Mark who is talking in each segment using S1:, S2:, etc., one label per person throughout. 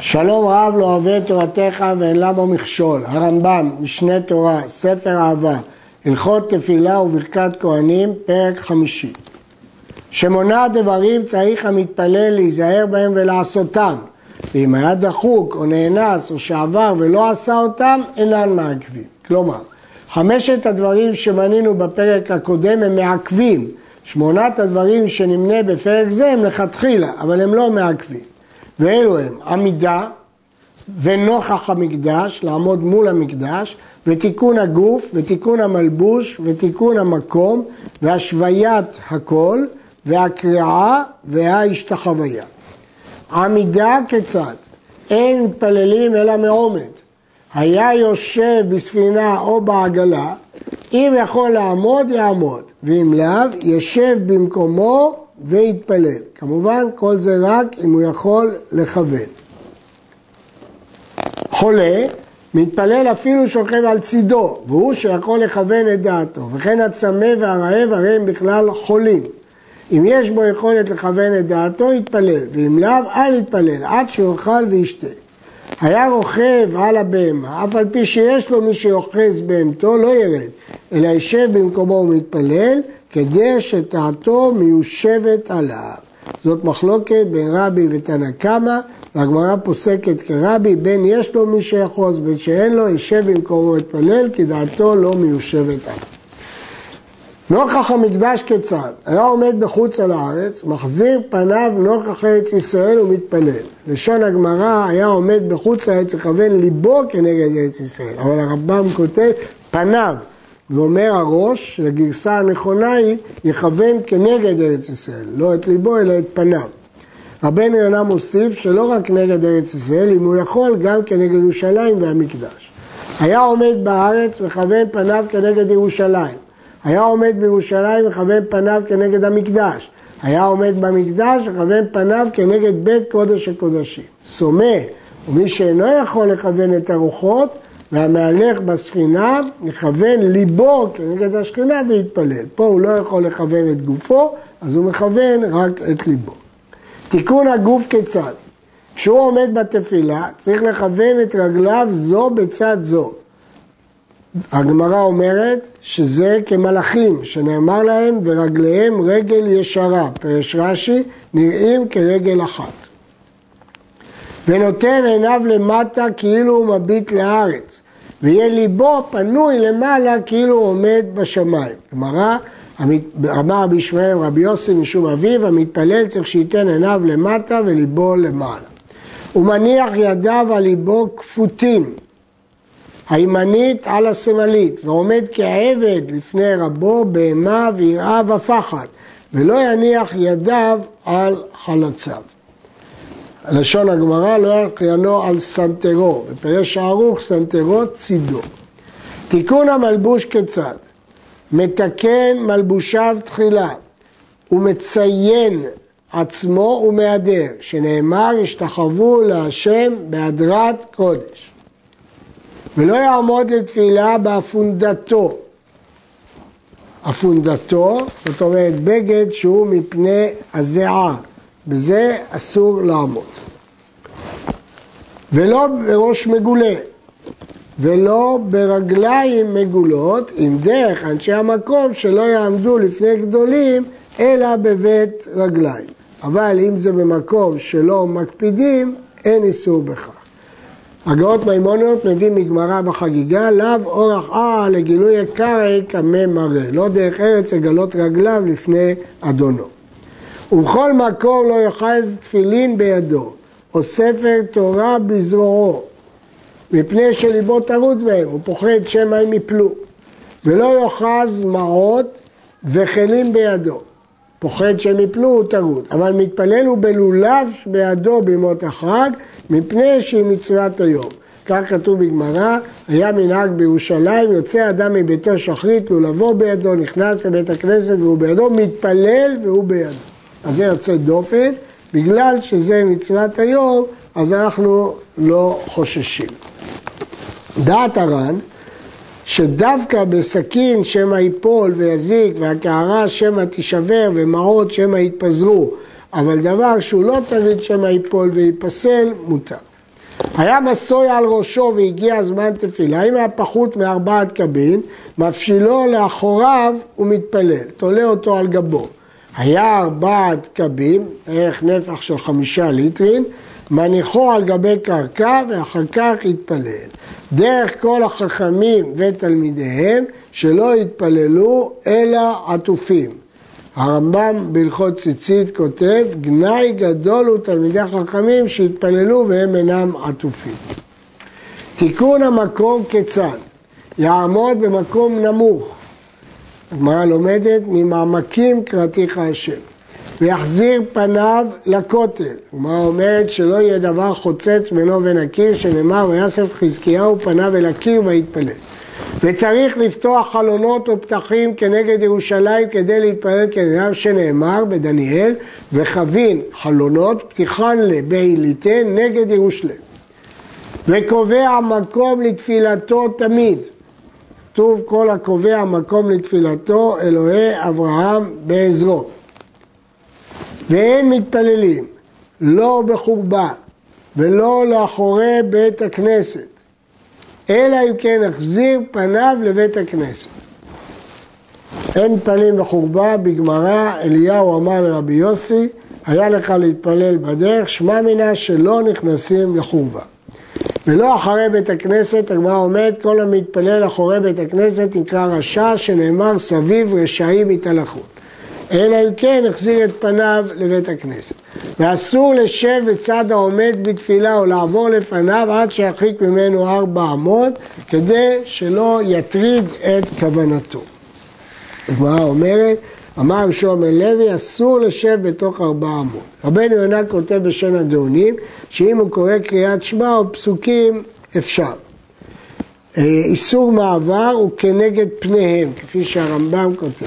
S1: שלום רב לא אוהב את תורתך ואין לה בו מכשול. הרמב"ם, משנה תורה, ספר אהבה, הלכות תפילה וברכת כהנים, פרק חמישי. שמונה דברים צריך המתפלל להיזהר בהם ולעשותם. ואם היה דחוק או נאנס או שעבר ולא עשה אותם, אינן מעכבים. כלומר, חמשת הדברים שמנינו בפרק הקודם הם מעכבים. שמונת הדברים שנמנה בפרק זה הם לכתחילה, אבל הם לא מעכבים. ואלו הם עמידה ונוכח המקדש, לעמוד מול המקדש, ותיקון הגוף, ותיקון המלבוש, ותיקון המקום, והשוויית הכל, והקריאה וההשתחוויה. עמידה כיצד? אין מתפללים אלא מעומד. היה יושב בספינה או בעגלה, אם יכול לעמוד, יעמוד, ואם לאו, ישב במקומו ויתפלל. כמובן, כל זה רק אם הוא יכול לכוון. חולה, מתפלל אפילו שוכב על צידו, והוא שיכול לכוון את דעתו, וכן הצמא והרעב הרי הם בכלל חולים. אם יש בו יכולת לכוון את דעתו, יתפלל, ואם לאו, אל יתפלל, עד שיאכל וישתה. היה רוכב על הבהמה, אף על פי שיש לו מי שיוחז בהמתו, לא ירד, אלא יישב במקומו ומתפלל, כדי שדעתו מיושבת עליו. זאת מחלוקת בין רבי ותנא קמא, והגמרא פוסקת כרבי, בין יש לו מי שיחוז, בין שאין לו, יישב במקומו ומתפלל, כי דעתו לא מיושבת עליו. נוכח המקדש כיצד? היה עומד בחוץ על הארץ, מחזיר פניו נוכח ארץ ישראל ומתפלל. לשון הגמרא היה עומד בחוץ לארץ לכוון ליבו כנגד ארץ ישראל, אבל הרמב"ם כותב פניו, ואומר הראש, הגרסה הנכונה היא, יכוון כנגד ארץ ישראל, לא את ליבו אלא את פניו. רבנו יונה מוסיף שלא רק נגד ארץ ישראל, אם הוא יכול גם כנגד ירושלים והמקדש. היה עומד בארץ וכוון פניו כנגד ירושלים. היה עומד בירושלים וכוון פניו כנגד המקדש. היה עומד במקדש וכוון פניו כנגד בית קודש הקודשים. סומא, ומי שאינו יכול לכוון את הרוחות, והמהלך בספינה מכוון ליבו כנגד השכינה ויתפלל. פה הוא לא יכול לכוון את גופו, אז הוא מכוון רק את ליבו. תיקון הגוף כיצד? כשהוא עומד בתפילה, צריך לכוון את רגליו זו בצד זו. הגמרא אומרת שזה כמלאכים, שנאמר להם ורגליהם רגל ישרה, פרש רש"י, נראים כרגל אחת. ונותן עיניו למטה כאילו הוא מביט לארץ, ויהיה ליבו פנוי למעלה כאילו הוא עומד בשמיים. גמרא, אמר רבי ישמעאל רבי יוסי משום אביו, המתפלל צריך שייתן עיניו למטה וליבו למעלה. הוא מניח ידיו על ליבו כפותים, הימנית על השמאלית, ועומד כעבד לפני רבו בהמה ויראה ופחד, ולא יניח ידיו על חלציו. לשון הגמרא לא יקרנו על סנטרו, ופירש הערוך סנטרו צידו. תיקון המלבוש כיצד? מתקן מלבושיו תחילה, ומציין עצמו ומהדר, שנאמר, השתחוו להשם בהדרת קודש. ולא יעמוד לתפילה באפונדתו. אפונדתו, זאת אומרת בגד שהוא מפני הזיעה, בזה אסור לעמוד. ולא בראש מגולה, ולא ברגליים מגולות, עם דרך אנשי המקום שלא יעמדו לפני גדולים, אלא בבית רגליים. אבל אם זה במקום שלא מקפידים, אין איסור בכך. הגאות מימוניות מביא מגמרא בחגיגה, לאו אורח אה לגילוי הקרעי קמא מראה, לא דרך ארץ לגלות רגליו לפני אדונו. ובכל מקום לא יאחז תפילין בידו, או ספר תורה בזרועו, מפני שליבו טרוד בהם, הוא פוחד שמא הם יפלו. ולא יאחז מעות וכלים בידו. פוחד שהם יפלו, הוא טרוד. אבל מתפלל הוא בלולב בידו בימות החג, מפני שהיא מצוות היום. כך כתוב בגמרא, היה מנהג בירושלים, יוצא אדם מביתו שחרית, לולבו בידו, נכנס לבית הכנסת והוא בידו, מתפלל והוא בידו. אז זה יוצא דופן, בגלל שזה מצוות היום, אז אנחנו לא חוששים. דעת הר"ן, שדווקא בסכין שמא ייפול ויזיק, והקערה שמא תישבר, ומעות שמא יתפזרו, אבל דבר שהוא לא תמיד שמא ייפול וייפסל, מותר. היה מסוי על ראשו והגיע זמן תפילה, אם היה פחות מארבעת קבין, מפשילו לאחוריו ומתפלל, תולה אותו על גבו. היה ארבעת קבין, ערך נפח של חמישה ליטרין, מניחו על גבי קרקע ואחר כך יתפלל. דרך כל החכמים ותלמידיהם שלא יתפללו אלא עטופים. הרמב"ם בהלכות ציצית כותב, גנאי גדול הוא תלמידי החכמים שהתפללו והם אינם עטופים. תיקון המקום כיצד? יעמוד במקום נמוך. הגמרא לומדת ממעמקים קראתיך השם. ויחזיר פניו לכותל. הגמרא אומרת שלא יהיה דבר חוצץ בינו ובין הקיר, שנאמר ויאסף חזקיהו פניו אל הקיר ויתפלל. וצריך לפתוח חלונות או פתחים כנגד ירושלים כדי להתפלל כנראה שנאמר בדניאל וחבין חלונות פתיחן לבעיליתן נגד ירושלים. וקובע מקום לתפילתו תמיד. כתוב כל הקובע מקום לתפילתו אלוהי אברהם בעזרו. ואין מתפללים לא בחורבה ולא לאחורי בית הכנסת אלא אם כן החזיר פניו לבית הכנסת. אין מתפללים בחורבה, בגמרא אליהו אמר לרבי יוסי, היה לך להתפלל בדרך, שמע מינה שלא נכנסים לחורבה. ולא אחרי בית הכנסת, הגמרא אומרת, כל המתפלל אחורי בית הכנסת נקרא רשע, שנאמר סביב רשעים התהלכות. אלא אם כן החזיר את פניו לבית הכנסת. ואסור לשב בצד העומד בתפילה או לעבור לפניו עד שירחיק ממנו ארבע אמות, כדי שלא יטריד את כוונתו. הגמרא אומרת, אמר רשום אל לוי, אסור לשב בתוך ארבע אמות. רבנו יונה כותב בשם הגאונים, שאם הוא קורא קריאת שמע או פסוקים, אפשר. אה, איסור מעבר הוא כנגד פניהם, כפי שהרמב"ם כותב.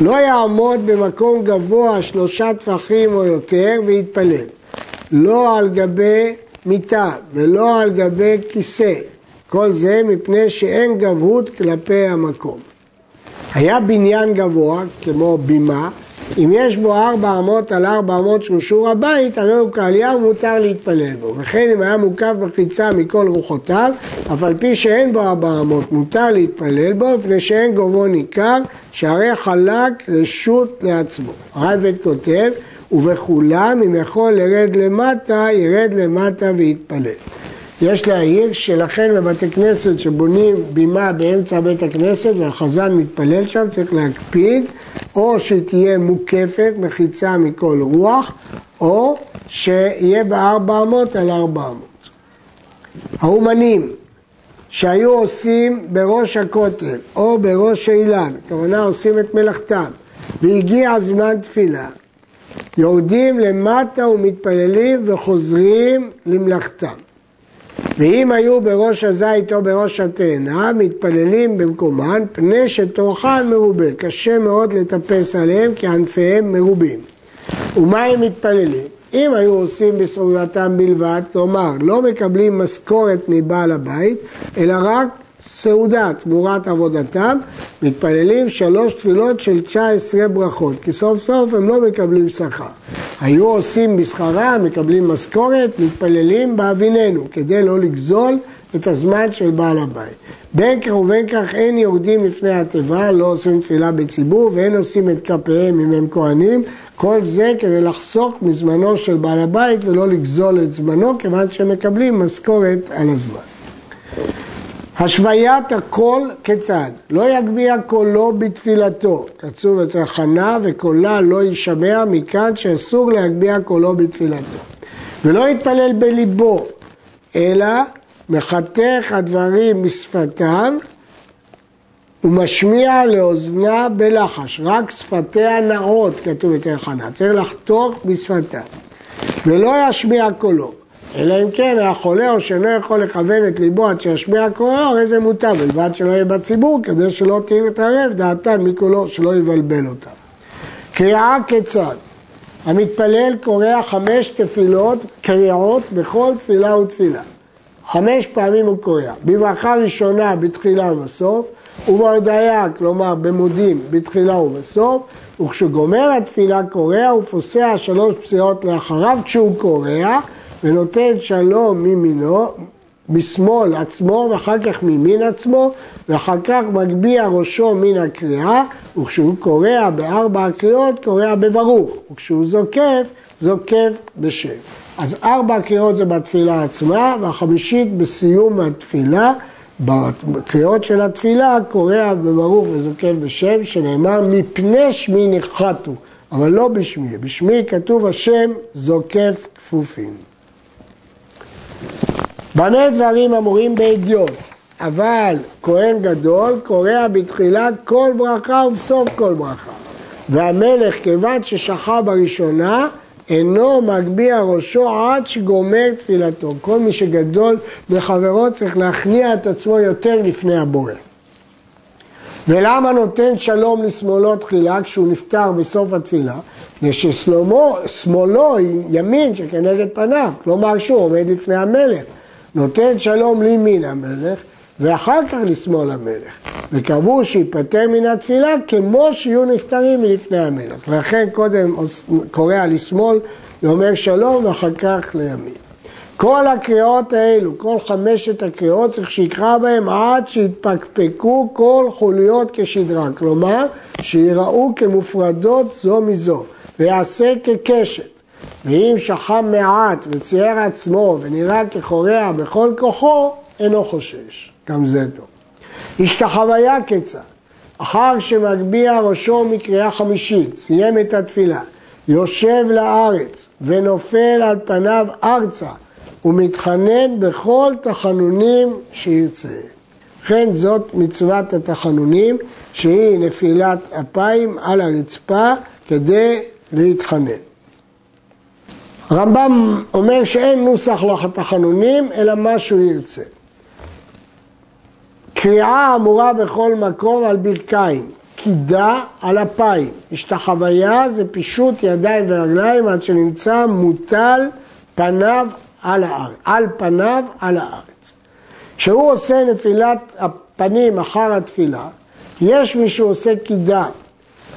S1: לא יעמוד במקום גבוה שלושה טפחים או יותר ויתפלל. לא על גבי מיטה ולא על גבי כיסא. כל זה מפני שאין גבהות כלפי המקום. היה בניין גבוה, כמו בימה, אם יש בו ארבע אמות על ארבע אמות של שור הבית, הרי הוא קהליה ומותר להתפלל בו. וכן אם היה מוקף בחיצה מכל רוחותיו, אף על פי שאין בו ארבע אמות, מותר להתפלל בו, מפני שאין גובו ניכר, שהרי חלק רשות לעצמו. הרייבד כותב, ובכולם אם יכול לרד למטה, ירד למטה ויתפלל. יש להעיר שלכן בבתי כנסת שבונים בימה באמצע בית הכנסת והחזן מתפלל שם צריך להקפיד או שתהיה מוקפת מחיצה מכל רוח או שיהיה בה ארבע אמות על ארבע אמות. האומנים שהיו עושים בראש הכותל או בראש האילן, הכוונה עושים את מלאכתם והגיע זמן תפילה יורדים למטה ומתפללים וחוזרים למלאכתם ואם היו בראש הזית או בראש התאנה, מתפללים במקומן, פני שטורחן מרובה. קשה מאוד לטפס עליהם כי ענפיהם מרובים. ומה הם מתפללים? אם היו עושים בסעודתם בלבד, כלומר לא מקבלים משכורת מבעל הבית, אלא רק סעודה תמורת עבודתם, מתפללים שלוש תפילות של 19 ברכות, כי סוף סוף הם לא מקבלים שכר. היו עושים בשכרם, מקבלים משכורת, מתפללים באביננו, כדי לא לגזול את הזמן של בעל הבית. בין כך ובין כך אין יורדים לפני התיבה, לא עושים תפילה בציבור ואין עושים את כפיהם אם הם כהנים, כל זה כדי לחסוך מזמנו של בעל הבית ולא לגזול את זמנו, כיוון שהם מקבלים משכורת על הזמן. השוויית הקול כיצד? לא יגביה קולו בתפילתו, אצל חנה וקולה לא יישמע מכאן שאסור להגביה קולו בתפילתו. ולא יתפלל בליבו, אלא מחתך הדברים בשפתיו ומשמיע לאוזנה בלחש, רק שפתיה נאות, כתוב אצל חנה, צריך לחתוך בשפתיו, ולא ישמיע קולו. אלא אם כן היה חולה או שאינו יכול לכוון את ליבו עד שישמיע קולו, הרי זה מותר, בלבד שלא יהיה בציבור, כדי שלא תתערב דעתן מקולו, שלא יבלבל אותה. קריאה כיצד? המתפלל קורא חמש תפילות, קריאות, בכל תפילה ותפילה. חמש פעמים הוא קורא, בברכה ראשונה בתחילה ובסוף, ובהודיה, כלומר במודים, בתחילה ובסוף, וכשגומר התפילה קורע, פוסע שלוש פסיעות לאחריו כשהוא קורע, ונותן שלום מימינו, משמאל עצמו ואחר כך ממין עצמו ואחר כך מגביה ראשו מן הקריאה וכשהוא קורע בארבע הקריאות קורע בברוך וכשהוא זוקף זוקף בשם. אז ארבע קריאות זה בתפילה עצמה והחמישית בסיום התפילה בקריאות של התפילה קורע בברוך וזוקף בשם שנאמר מפני שמי נחתו אבל לא בשמי, בשמי כתוב השם זוקף כפופים. במה דברים אמורים באדיוט, אבל כהן גדול קורע בתחילת כל ברכה ובסוף כל ברכה. והמלך, כיוון ששכב בראשונה, אינו מגביה ראשו עד שגומר תפילתו. כל מי שגדול בחברו צריך להכניע את עצמו יותר לפני הבורא. ולמה נותן שלום לשמאלו תחילה כשהוא נפטר בסוף התפילה? וששמאלו היא ימין שכנגד פניו, כלומר שהוא עומד לפני המלך. נותן שלום לימין המלך ואחר כך לשמאל המלך. וקבעו שיפטר מן התפילה כמו שיהיו נפטרים מלפני המלך. לכן קודם קורא לשמאל ואומר שלום ואחר כך לימין. כל הקריאות האלו, כל חמשת הקריאות, צריך שיקרא בהם עד שיתפקפקו כל חוליות כשדרה. כלומר, שיראו כמופרדות זו מזו, ויעשה כקשת. ואם שכב מעט וצייר עצמו ונראה כחורע בכל כוחו, אינו חושש. גם זה טוב. השתחוויה כיצד? אחר שמגביה ראשו מקריאה חמישית, סיים את התפילה, יושב לארץ ונופל על פניו ארצה ומתחנן בכל תחנונים שירצה. לכן זאת מצוות התחנונים שהיא נפילת אפיים על הרצפה כדי להתחנן. הרמב"ם אומר שאין נוסח לתחנונים אלא מה שהוא ירצה. קריאה אמורה בכל מקום על ברכיים, קידה על אפיים. השתחוויה זה פישוט ידיים ורגליים עד שנמצא מוטל פניו על הארץ, על פניו על הארץ. כשהוא עושה נפילת הפנים אחר התפילה, יש מי שעושה קידה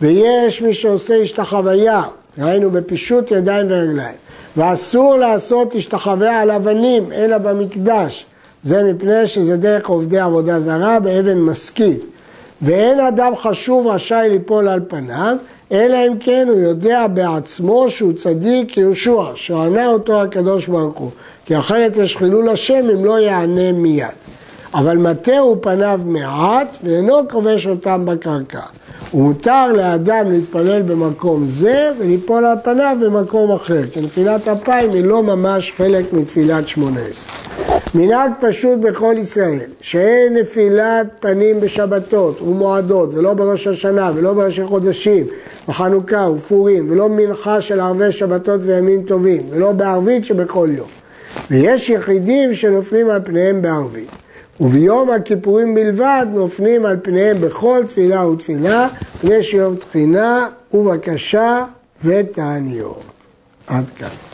S1: ויש מי שעושה השתחוויה, ראינו בפישוט ידיים ורגליים. ואסור לעשות השתחווה על אבנים, אלא במקדש. זה מפני שזה דרך עובדי עבודה זרה באבן משכית. ואין אדם חשוב רשאי ליפול על פניו, אלא אם כן הוא יודע בעצמו שהוא צדיק יהושע, שענה אותו הקדוש ברוך הוא. כי אחרת יש חילול השם אם לא יענה מיד. אבל מטהו פניו מעט ואינו כובש אותם בקרקע. ומותר לאדם להתפלל במקום זה וליפול על פניו במקום אחר, כי נפילת אפיים היא לא ממש חלק מתפילת שמונה עשרה. מנהג פשוט בכל ישראל, שאין נפילת פנים בשבתות ומועדות, ולא בראש השנה, ולא בראשי חודשים, בחנוכה ופורים, ולא מנחה של ערבי שבתות וימים טובים, ולא בערבית שבכל יום. ויש יחידים שנופלים על פניהם בערבית. וביום הכיפורים בלבד נופלים על פניהם בכל תפילה ותפילה, פני שיום תחינה ובקשה ותעניות. עד כאן.